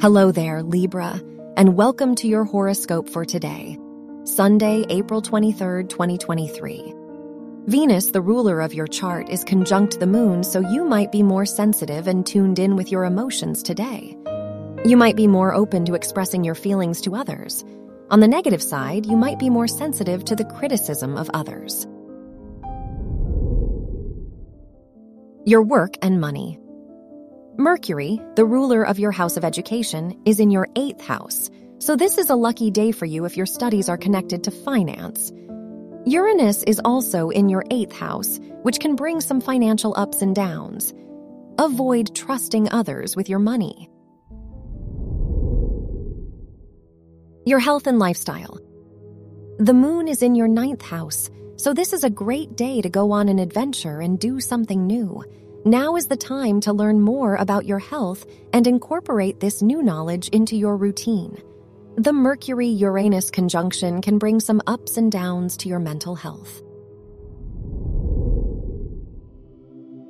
Hello there, Libra, and welcome to your horoscope for today, Sunday, April 23rd, 2023. Venus, the ruler of your chart, is conjunct the moon, so you might be more sensitive and tuned in with your emotions today. You might be more open to expressing your feelings to others. On the negative side, you might be more sensitive to the criticism of others. Your work and money. Mercury, the ruler of your house of education, is in your eighth house, so this is a lucky day for you if your studies are connected to finance. Uranus is also in your eighth house, which can bring some financial ups and downs. Avoid trusting others with your money. Your health and lifestyle. The moon is in your ninth house, so this is a great day to go on an adventure and do something new. Now is the time to learn more about your health and incorporate this new knowledge into your routine. The Mercury Uranus conjunction can bring some ups and downs to your mental health.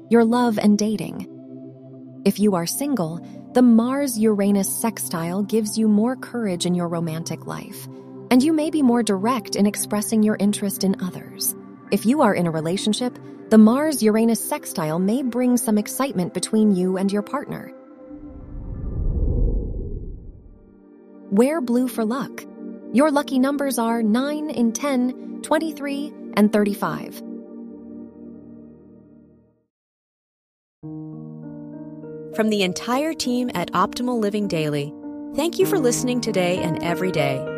Your love and dating. If you are single, the Mars Uranus sextile gives you more courage in your romantic life, and you may be more direct in expressing your interest in others. If you are in a relationship, the Mars Uranus sextile may bring some excitement between you and your partner. Wear blue for luck. Your lucky numbers are 9 in 10, 23, and 35. From the entire team at Optimal Living Daily, thank you for listening today and every day.